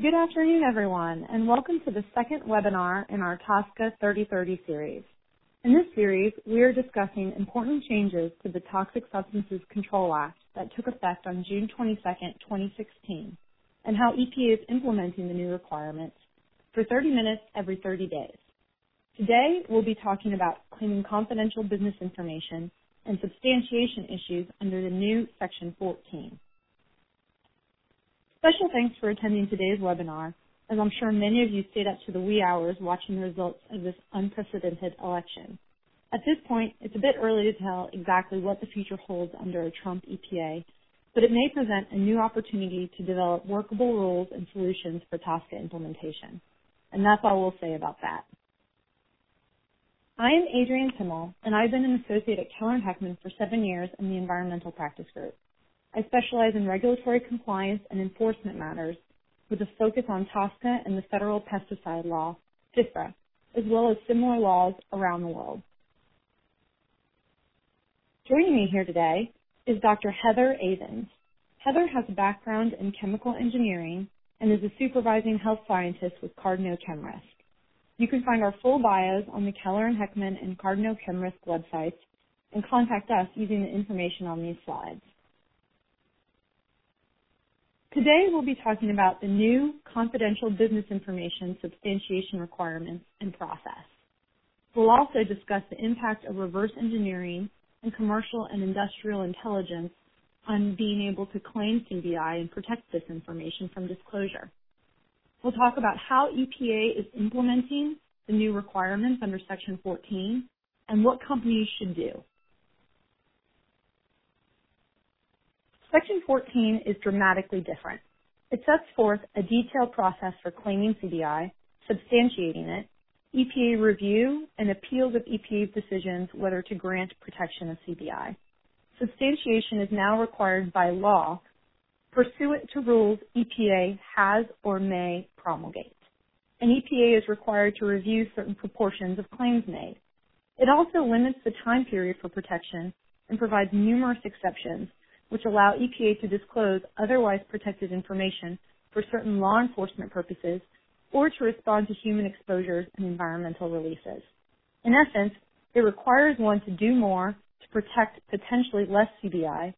Good afternoon, everyone, and welcome to the second webinar in our TSCA 3030 series. In this series, we are discussing important changes to the Toxic Substances Control Act that took effect on June 22, 2016, and how EPA is implementing the new requirements for 30 minutes every 30 days. Today, we'll be talking about claiming confidential business information and substantiation issues under the new Section 14. Special thanks for attending today's webinar, as I'm sure many of you stayed up to the wee hours watching the results of this unprecedented election. At this point, it's a bit early to tell exactly what the future holds under a Trump EPA, but it may present a new opportunity to develop workable rules and solutions for TSCA implementation. And that's all we'll say about that. I am Adrienne Timmel, and I've been an associate at Keller & Heckman for seven years in the Environmental Practice Group. I specialize in regulatory compliance and enforcement matters with a focus on TSCA and the federal pesticide law, FIFRA, as well as similar laws around the world. Joining me here today is Dr. Heather Avens. Heather has a background in chemical engineering and is a supervising health scientist with Cardno ChemRisk. You can find our full bios on the Keller & Heckman and Cardno ChemRisk websites and contact us using the information on these slides. Today we'll be talking about the new confidential business information substantiation requirements and process. We'll also discuss the impact of reverse engineering and commercial and industrial intelligence on being able to claim CBI and protect this information from disclosure. We'll talk about how EPA is implementing the new requirements under Section 14 and what companies should do. Section 14 is dramatically different. It sets forth a detailed process for claiming CBI, substantiating it, EPA review, and appeals of EPA's decisions whether to grant protection of CBI. Substantiation is now required by law pursuant to rules EPA has or may promulgate. And EPA is required to review certain proportions of claims made. It also limits the time period for protection and provides numerous exceptions which allow EPA to disclose otherwise protected information for certain law enforcement purposes or to respond to human exposures and environmental releases. In essence, it requires one to do more to protect potentially less CBI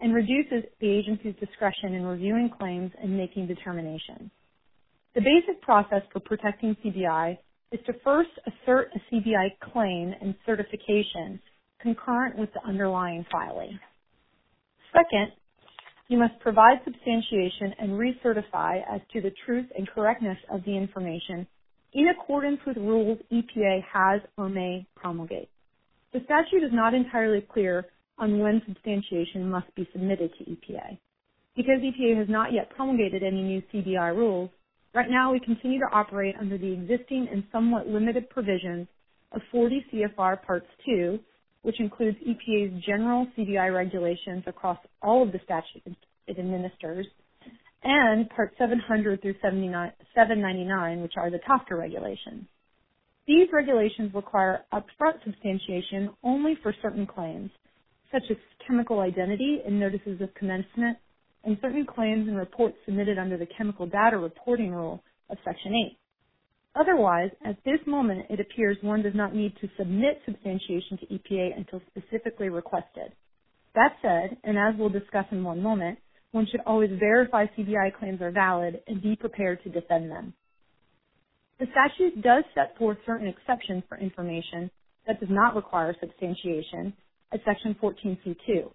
and reduces the agency's discretion in reviewing claims and making determinations. The basic process for protecting CBI is to first assert a CBI claim and certification concurrent with the underlying filing. Second, you must provide substantiation and recertify as to the truth and correctness of the information in accordance with rules EPA has or may promulgate. The statute is not entirely clear on when substantiation must be submitted to EPA. Because EPA has not yet promulgated any new CBI rules, right now we continue to operate under the existing and somewhat limited provisions of 40 CFR Parts 2 which includes EPA's general CBI regulations across all of the statutes it administers, and Part 700 through 799, which are the TSCA regulations. These regulations require upfront substantiation only for certain claims, such as chemical identity and notices of commencement, and certain claims and reports submitted under the Chemical Data Reporting Rule of Section 8. Otherwise, at this moment, it appears one does not need to submit substantiation to EPA until specifically requested. That said, and as we'll discuss in one moment, one should always verify CBI claims are valid and be prepared to defend them. The statute does set forth certain exceptions for information that does not require substantiation at Section 14C2,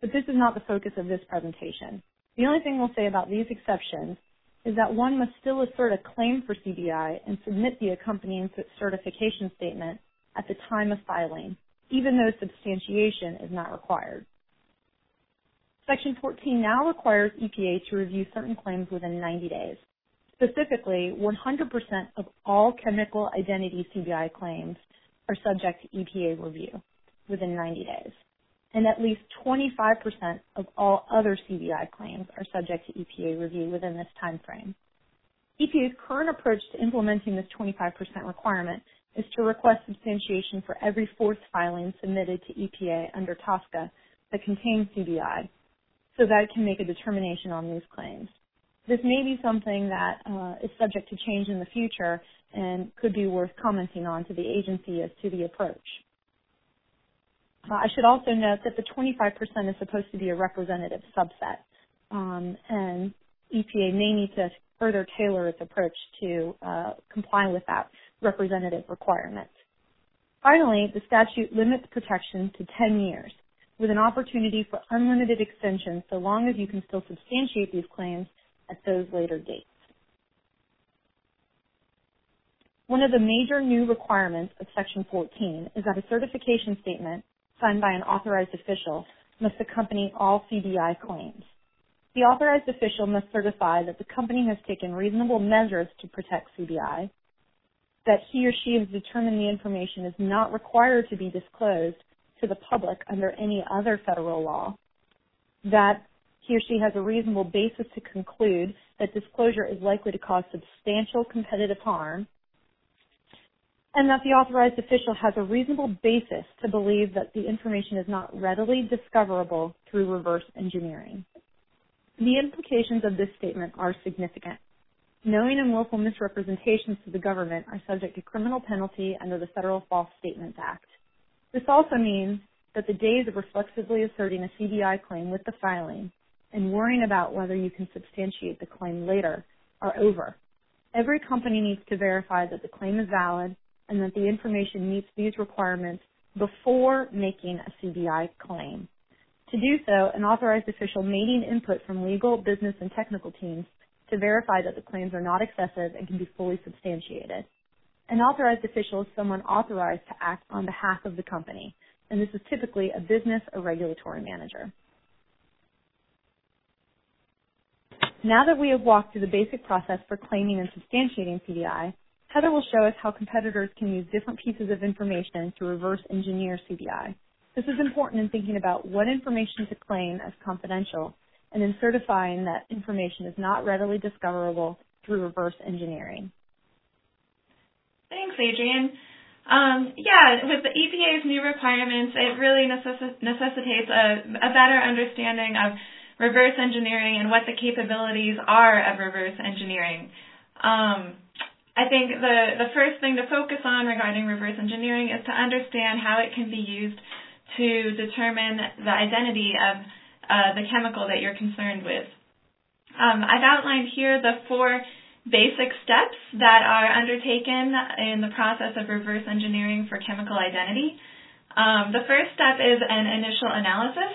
but this is not the focus of this presentation. The only thing we'll say about these exceptions is that one must still assert a claim for CBI and submit the accompanying certification statement at the time of filing, even though substantiation is not required. Section 14 now requires EPA to review certain claims within 90 days. Specifically, 100% of all chemical identity CBI claims are subject to EPA review within 90 days and at least 25% of all other CBI claims are subject to EPA review within this time frame. EPA's current approach to implementing this 25% requirement is to request substantiation for every fourth filing submitted to EPA under TSCA that contains CBI so that it can make a determination on these claims. this may be something that uh, is subject to change in the future and could be worth commenting on to the agency as to the approach. Uh, I should also note that the 25% is supposed to be a representative subset, um, and EPA may need to further tailor its approach to uh, comply with that representative requirement. Finally, the statute limits protection to 10 years, with an opportunity for unlimited extension so long as you can still substantiate these claims at those later dates. One of the major new requirements of Section 14 is that a certification statement signed by an authorized official must accompany all CBI claims. The authorized official must certify that the company has taken reasonable measures to protect CBI, that he or she has determined the information is not required to be disclosed to the public under any other federal law, that he or she has a reasonable basis to conclude that disclosure is likely to cause substantial competitive harm, and that the authorized official has a reasonable basis to believe that the information is not readily discoverable through reverse engineering. The implications of this statement are significant. Knowing and willful misrepresentations to the government are subject to criminal penalty under the Federal False Statements Act. This also means that the days of reflexively asserting a CBI claim with the filing and worrying about whether you can substantiate the claim later are over. Every company needs to verify that the claim is valid and that the information meets these requirements before making a CBI claim. To do so, an authorized official may need input from legal, business, and technical teams to verify that the claims are not excessive and can be fully substantiated. An authorized official is someone authorized to act on behalf of the company, and this is typically a business or regulatory manager. Now that we have walked through the basic process for claiming and substantiating CBI, Heather will show us how competitors can use different pieces of information to reverse engineer CBI. This is important in thinking about what information to claim as confidential and in certifying that information is not readily discoverable through reverse engineering. Thanks, Adrienne. Um, yeah, with the EPA's new requirements, it really necess- necessitates a, a better understanding of reverse engineering and what the capabilities are of reverse engineering. Um, I think the, the first thing to focus on regarding reverse engineering is to understand how it can be used to determine the identity of uh, the chemical that you're concerned with. Um, I've outlined here the four basic steps that are undertaken in the process of reverse engineering for chemical identity. Um, the first step is an initial analysis.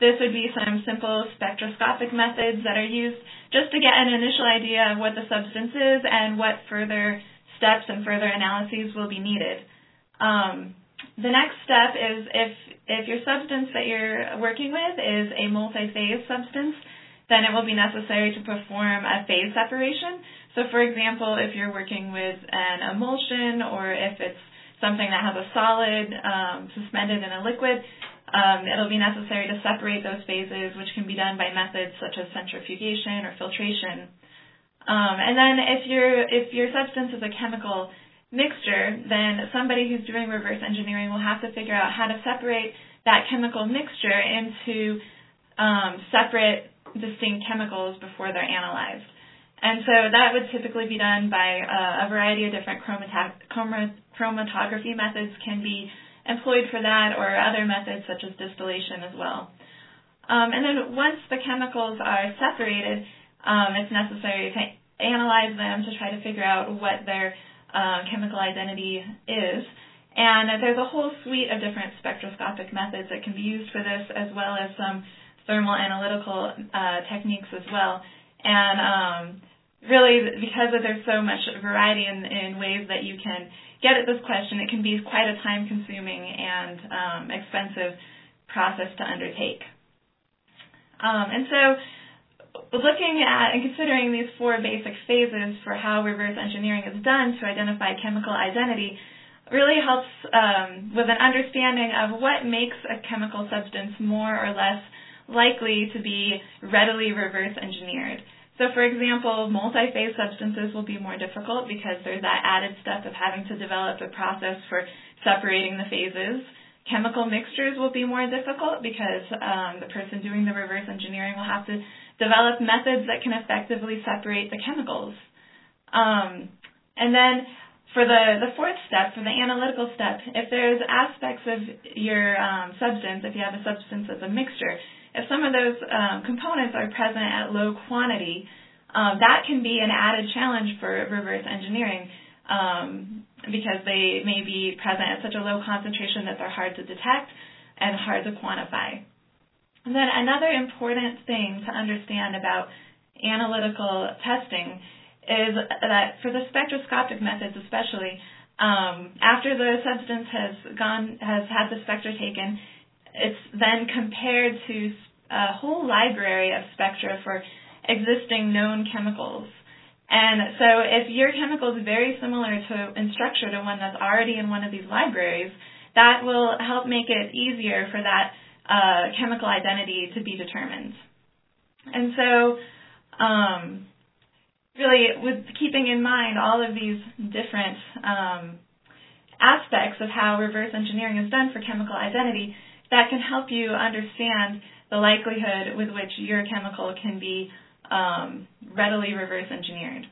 This would be some simple spectroscopic methods that are used just to get an initial idea of what the substance is and what further steps and further analyses will be needed. Um, the next step is if if your substance that you're working with is a multi-phase substance, then it will be necessary to perform a phase separation. So for example, if you're working with an emulsion or if it's something that has a solid um, suspended in a liquid, um, it'll be necessary to separate those phases, which can be done by methods such as centrifugation or filtration. Um, and then if your if your substance is a chemical mixture, then somebody who's doing reverse engineering will have to figure out how to separate that chemical mixture into um, separate distinct chemicals before they're analyzed. And so that would typically be done by uh, a variety of different chromatography methods can be employed for that or other methods such as distillation as well. Um, and then once the chemicals are separated, um, it's necessary to analyze them to try to figure out what their uh, chemical identity is. And there's a whole suite of different spectroscopic methods that can be used for this, as well as some thermal analytical uh, techniques as well. And um, really, because there's so much variety in, in ways that you can get at this question, it can be quite a time consuming and um, expensive process to undertake. Um, and so looking at and considering these four basic phases for how reverse engineering is done to identify chemical identity really helps um, with an understanding of what makes a chemical substance more or less likely to be readily reverse engineered. So for example, multi-phase substances will be more difficult because there's that added step of having to develop a process for separating the phases. Chemical mixtures will be more difficult because um, the person doing the reverse engineering will have to develop methods that can effectively separate the chemicals. Um, and then for the, the fourth step, for the analytical step, if there's aspects of your um, substance, if you have a substance as a mixture, if some of those um, components are present at low quantity, um, that can be an added challenge for reverse engineering um, because they may be present at such a low concentration that they're hard to detect and hard to quantify. And then another important thing to understand about analytical testing is that for the spectroscopic methods especially, um, after the substance has gone has had the spectra taken, it's then compared to a whole library of spectra for existing known chemicals. And so if your chemical is very similar to in structure to one that's already in one of these libraries, that will help make it easier for that uh, chemical identity to be determined. And so um, really with keeping in mind all of these different um, aspects of how reverse engineering is done for chemical identity, that can help you understand the likelihood with which your chemical can be um, readily reverse engineered.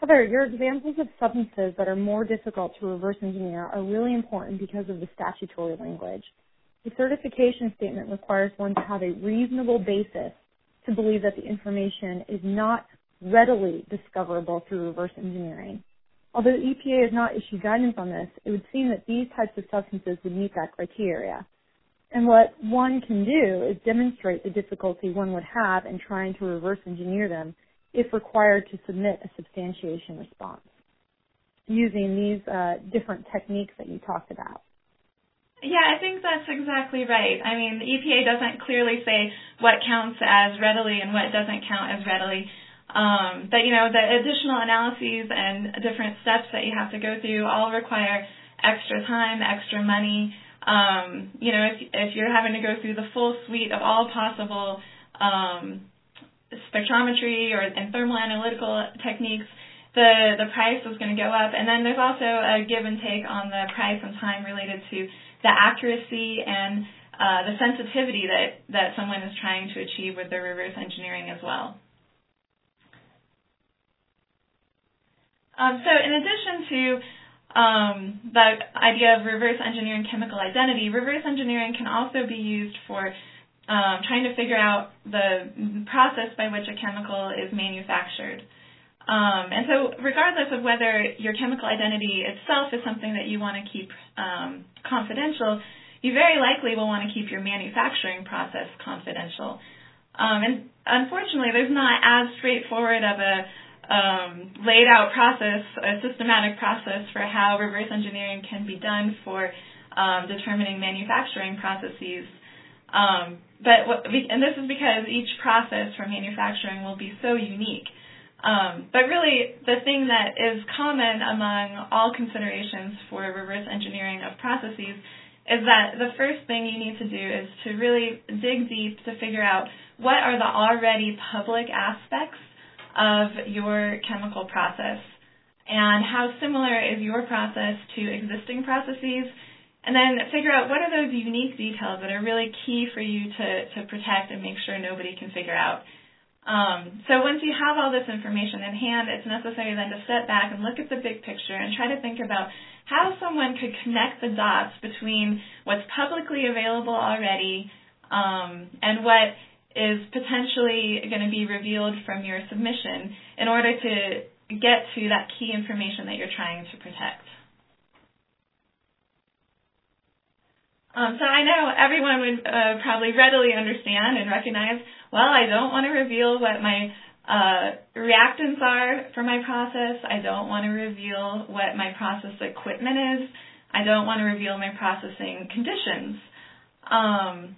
Heather, your examples of substances that are more difficult to reverse engineer are really important because of the statutory language. The certification statement requires one to have a reasonable basis to believe that the information is not readily discoverable through reverse engineering. Although the EPA has not issued guidance on this, it would seem that these types of substances would meet that criteria. And what one can do is demonstrate the difficulty one would have in trying to reverse engineer them if required to submit a substantiation response using these uh, different techniques that you talked about. Yeah, I think that's exactly right. I mean, the EPA doesn't clearly say what counts as readily and what doesn't count as readily. Um, but you know, the additional analyses and different steps that you have to go through all require extra time, extra money. Um, you know, if if you're having to go through the full suite of all possible um, spectrometry or and thermal analytical techniques, the the price is going to go up. And then there's also a give and take on the price and time related to the accuracy and uh, the sensitivity that, that someone is trying to achieve with their reverse engineering as well. Um, so in addition to um, the idea of reverse engineering chemical identity, reverse engineering can also be used for um, trying to figure out the process by which a chemical is manufactured. Um, and so, regardless of whether your chemical identity itself is something that you want to keep um, confidential, you very likely will want to keep your manufacturing process confidential. Um, and unfortunately, there's not as straightforward of a um, laid out process, a systematic process for how reverse engineering can be done for um, determining manufacturing processes. Um, but what, and this is because each process for manufacturing will be so unique. Um, but really, the thing that is common among all considerations for reverse engineering of processes is that the first thing you need to do is to really dig deep to figure out what are the already public aspects of your chemical process and how similar is your process to existing processes and then figure out what are those unique details that are really key for you to, to protect and make sure nobody can figure out. Um, so once you have all this information in hand, it's necessary then to step back and look at the big picture and try to think about how someone could connect the dots between what's publicly available already um, and what is potentially going to be revealed from your submission in order to get to that key information that you're trying to protect. Um, so I know everyone would uh, probably readily understand and recognize well, I don't want to reveal what my uh, reactants are for my process. I don't want to reveal what my process equipment is. I don't want to reveal my processing conditions. Um,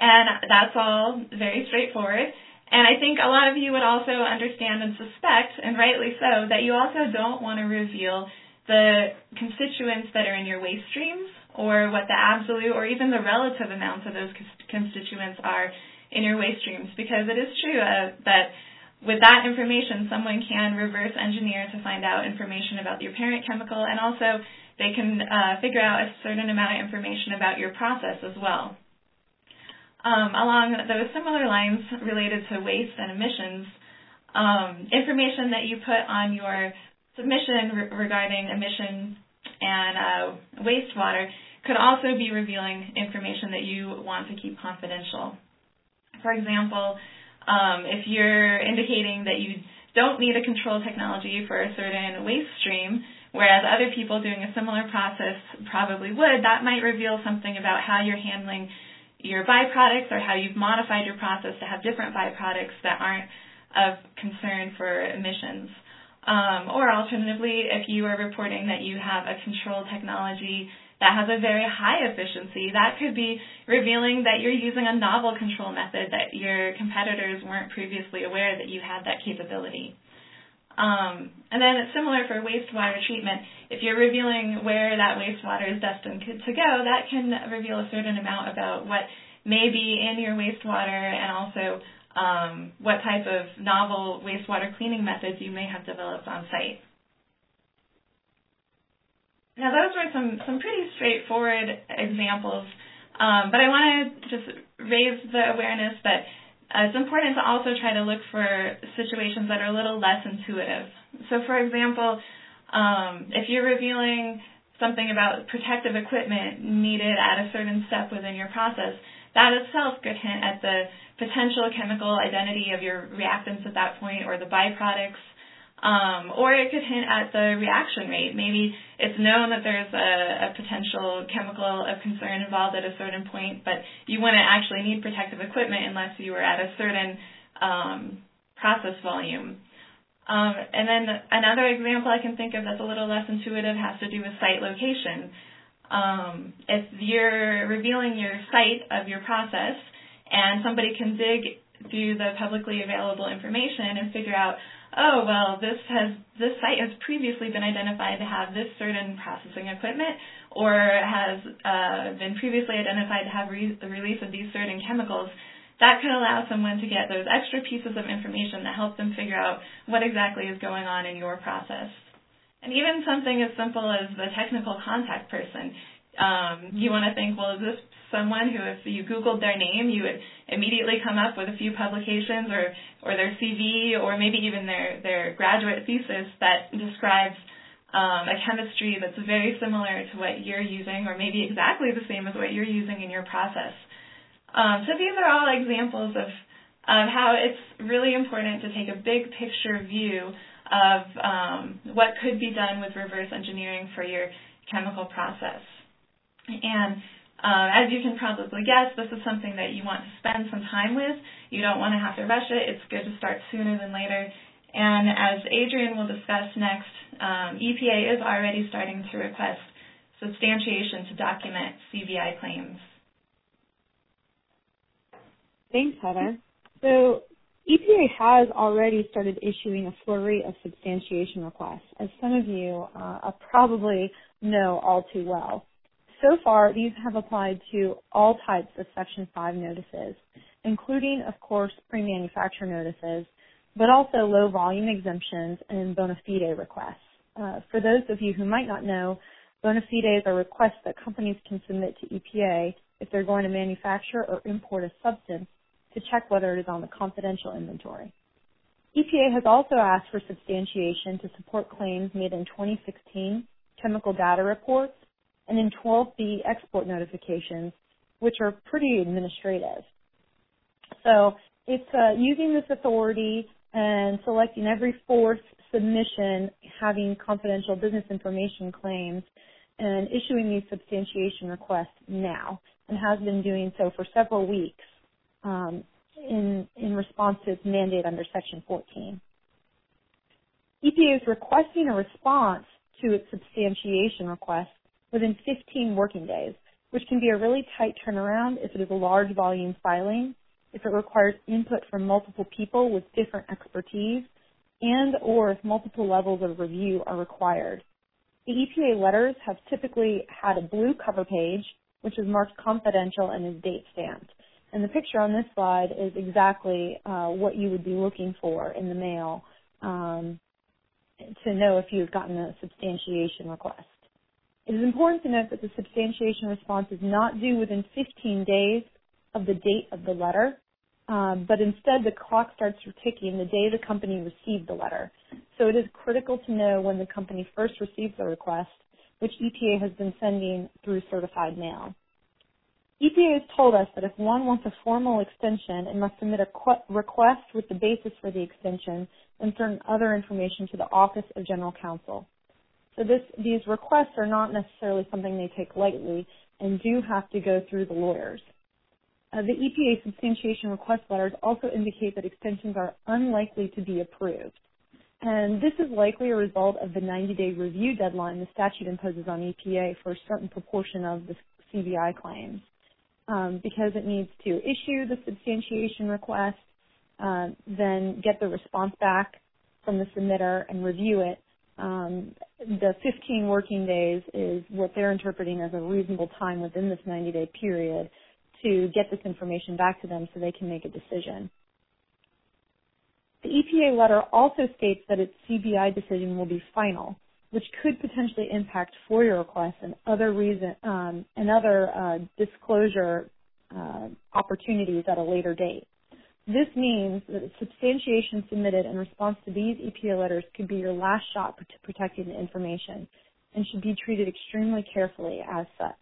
and that's all very straightforward. And I think a lot of you would also understand and suspect, and rightly so, that you also don't want to reveal the constituents that are in your waste streams or what the absolute or even the relative amounts of those constituents are in your waste streams because it is true uh, that with that information, someone can reverse engineer to find out information about your parent chemical, and also they can uh, figure out a certain amount of information about your process as well. Um, along those similar lines related to waste and emissions, um, information that you put on your submission re- regarding emission and uh, wastewater could also be revealing information that you want to keep confidential. For example, um, if you're indicating that you don't need a control technology for a certain waste stream, whereas other people doing a similar process probably would, that might reveal something about how you're handling your byproducts or how you've modified your process to have different byproducts that aren't of concern for emissions. Um, or alternatively, if you are reporting that you have a control technology that has a very high efficiency, that could be revealing that you're using a novel control method that your competitors weren't previously aware that you had that capability. Um, and then it's similar for wastewater treatment. If you're revealing where that wastewater is destined to go, that can reveal a certain amount about what may be in your wastewater and also um, what type of novel wastewater cleaning methods you may have developed on site. Now those were some, some pretty straightforward examples, um, but I want to just raise the awareness that it's important to also try to look for situations that are a little less intuitive. So for example, um, if you're revealing something about protective equipment needed at a certain step within your process, that itself could hint at the potential chemical identity of your reactants at that point or the byproducts um, or it could hint at the reaction rate. Maybe it's known that there's a, a, potential chemical of concern involved at a certain point, but you wouldn't actually need protective equipment unless you were at a certain um, process volume. Um, and then another example I can think of that's a little less intuitive has to do with site location. Um, if you're revealing your site of your process and somebody can dig through the publicly available information and figure out, oh well this has this site has previously been identified to have this certain processing equipment or has uh, been previously identified to have re- the release of these certain chemicals. That could allow someone to get those extra pieces of information that help them figure out what exactly is going on in your process. And even something as simple as the technical contact person um, you want to think well is this someone who, if you Googled their name, you would immediately come up with a few publications or, or their CV or maybe even their, their graduate thesis that describes um, a chemistry that's very similar to what you're using or maybe exactly the same as what you're using in your process. Um, so these are all examples of, of how it's really important to take a big picture view of um, what could be done with reverse engineering for your chemical process. And uh, as you can probably guess, this is something that you want to spend some time with. You don't want to have to rush it. It's good to start sooner than later. And as Adrienne will discuss next, um, EPA is already starting to request substantiation to document CBI claims. Thanks, Heather. So EPA has already started issuing a flurry of substantiation requests, as some of you uh, probably know all too well. So far, these have applied to all types of Section 5 notices, including, of course, pre-manufacture notices, but also low volume exemptions and bona fide requests. Uh, for those of you who might not know, bona fides are requests that companies can submit to EPA if they're going to manufacture or import a substance to check whether it is on the confidential inventory. EPA has also asked for substantiation to support claims made in 2016 chemical data reports and in 12B export notifications, which are pretty administrative. So it's uh, using this authority and selecting every fourth submission having confidential business information claims and issuing these substantiation requests now and has been doing so for several weeks um, in, in response to its mandate under Section 14. EPA is requesting a response to its substantiation request within 15 working days, which can be a really tight turnaround if it is a large volume filing, if it requires input from multiple people with different expertise, and or if multiple levels of review are required. The EPA letters have typically had a blue cover page, which is marked confidential and is date stamped. And the picture on this slide is exactly uh, what you would be looking for in the mail um, to know if you've gotten a substantiation request. It is important to note that the substantiation response is not due within 15 days of the date of the letter, um, but instead the clock starts ticking the day the company received the letter. So it is critical to know when the company first received the request, which EPA has been sending through certified mail. EPA has told us that if one wants a formal extension, it must submit a request with the basis for the extension and certain other information to the Office of General Counsel. So this, these requests are not necessarily something they take lightly and do have to go through the lawyers. Uh, the EPA substantiation request letters also indicate that extensions are unlikely to be approved. And this is likely a result of the 90-day review deadline the statute imposes on EPA for a certain proportion of the CBI claims um, because it needs to issue the substantiation request, uh, then get the response back from the submitter and review it. Um, the 15 working days is what they're interpreting as a reasonable time within this 90-day period to get this information back to them so they can make a decision. The EPA letter also states that its CBI decision will be final which could potentially impact FOIA requests and other reason um, and other uh, disclosure uh, opportunities at a later date. This means that the substantiation submitted in response to these EPA letters could be your last shot to protecting the information and should be treated extremely carefully as such.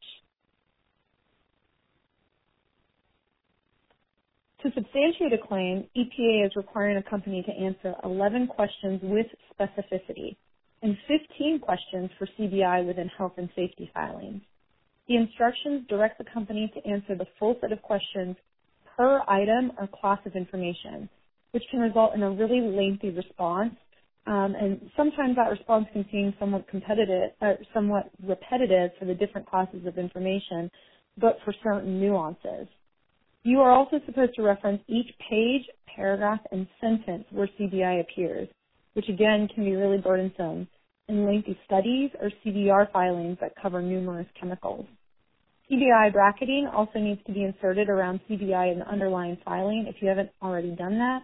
To substantiate a claim, EPA is requiring a company to answer 11 questions with specificity and 15 questions for CBI within health and safety filings. The instructions direct the company to answer the full set of questions per item or class of information, which can result in a really lengthy response. Um, and sometimes that response can seem somewhat competitive, uh, somewhat repetitive for the different classes of information, but for certain nuances. You are also supposed to reference each page, paragraph, and sentence where CBI appears, which again can be really burdensome, in lengthy studies or CDR filings that cover numerous chemicals. CBI bracketing also needs to be inserted around CBI in the underlying filing if you haven't already done that,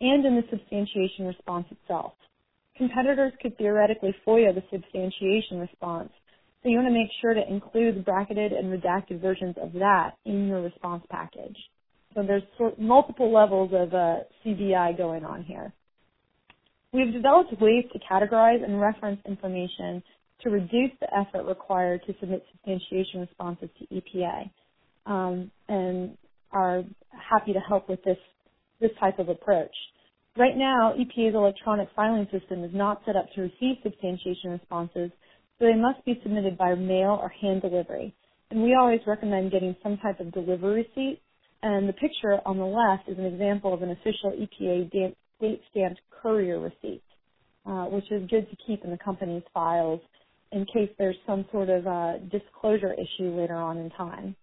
and in the substantiation response itself. Competitors could theoretically FOIA the substantiation response, so you want to make sure to include bracketed and redacted versions of that in your response package. So there's multiple levels of uh, CBI going on here. We've developed ways to categorize and reference information to reduce the effort required to submit substantiation responses to EPA, um, and are happy to help with this this type of approach. Right now, EPA's electronic filing system is not set up to receive substantiation responses, so they must be submitted by mail or hand delivery. And we always recommend getting some type of delivery receipt. And the picture on the left is an example of an official EPA date stamped courier receipt, uh, which is good to keep in the company's files in case there's some sort of uh, disclosure issue later on in time.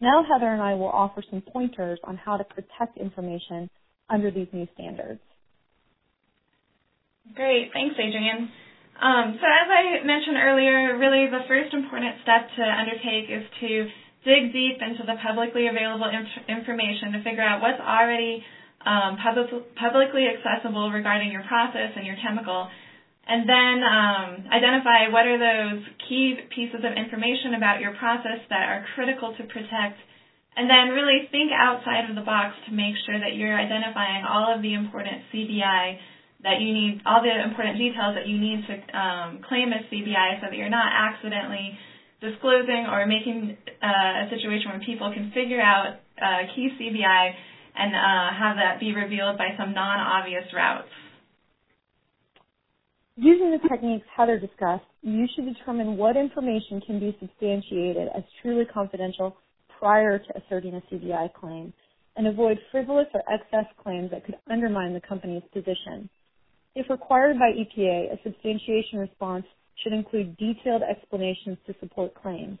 Now Heather and I will offer some pointers on how to protect information under these new standards. Great, thanks Adrienne. Um, so as I mentioned earlier, really the first important step to undertake is to dig deep into the publicly available inf- information to figure out what's already um, public, publicly accessible regarding your process and your chemical, and then um, identify what are those key pieces of information about your process that are critical to protect, and then really think outside of the box to make sure that you're identifying all of the important CBI that you need, all the important details that you need to um, claim as CBI so that you're not accidentally disclosing or making uh, a situation where people can figure out uh, key CBI and uh, have that be revealed by some non-obvious routes. Using the techniques Heather discussed, you should determine what information can be substantiated as truly confidential prior to asserting a CBI claim and avoid frivolous or excess claims that could undermine the company's position. If required by EPA, a substantiation response should include detailed explanations to support claims.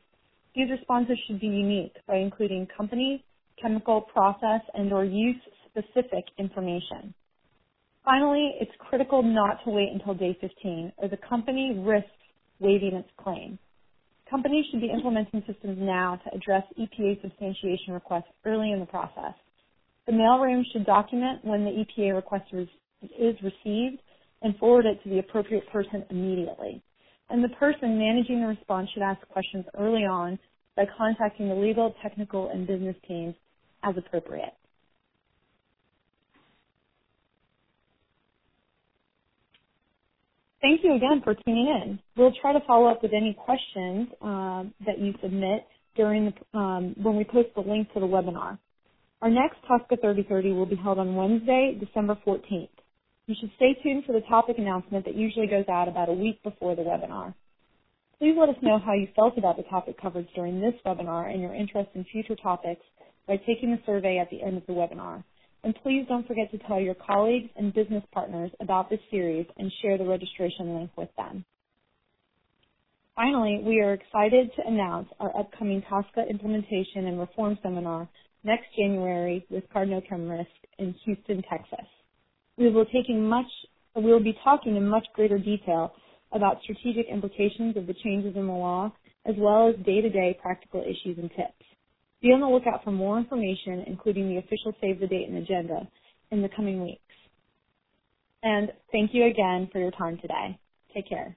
These responses should be unique by including company, chemical process and or use specific information. Finally, it's critical not to wait until day 15 or the company risks waiving its claim. Companies should be implementing systems now to address EPA substantiation requests early in the process. The mailroom should document when the EPA request is received and forward it to the appropriate person immediately. And the person managing the response should ask questions early on by contacting the legal, technical, and business teams as appropriate. Thank you again for tuning in. We'll try to follow up with any questions um, that you submit during the, um, when we post the link to the webinar. Our next TSCA 3030 will be held on Wednesday, December 14th. You should stay tuned for the topic announcement that usually goes out about a week before the webinar. Please let us know how you felt about the topic coverage during this webinar and your interest in future topics by taking the survey at the end of the webinar. And please don't forget to tell your colleagues and business partners about this series and share the registration link with them. Finally, we are excited to announce our upcoming TSCA implementation and reform seminar next January with Cardno ChemRisk in Houston, Texas. We will, much, we will be talking in much greater detail about strategic implications of the changes in the law, as well as day-to-day practical issues and tips. Be on the lookout for more information, including the official save the date and agenda, in the coming weeks. And thank you again for your time today. Take care.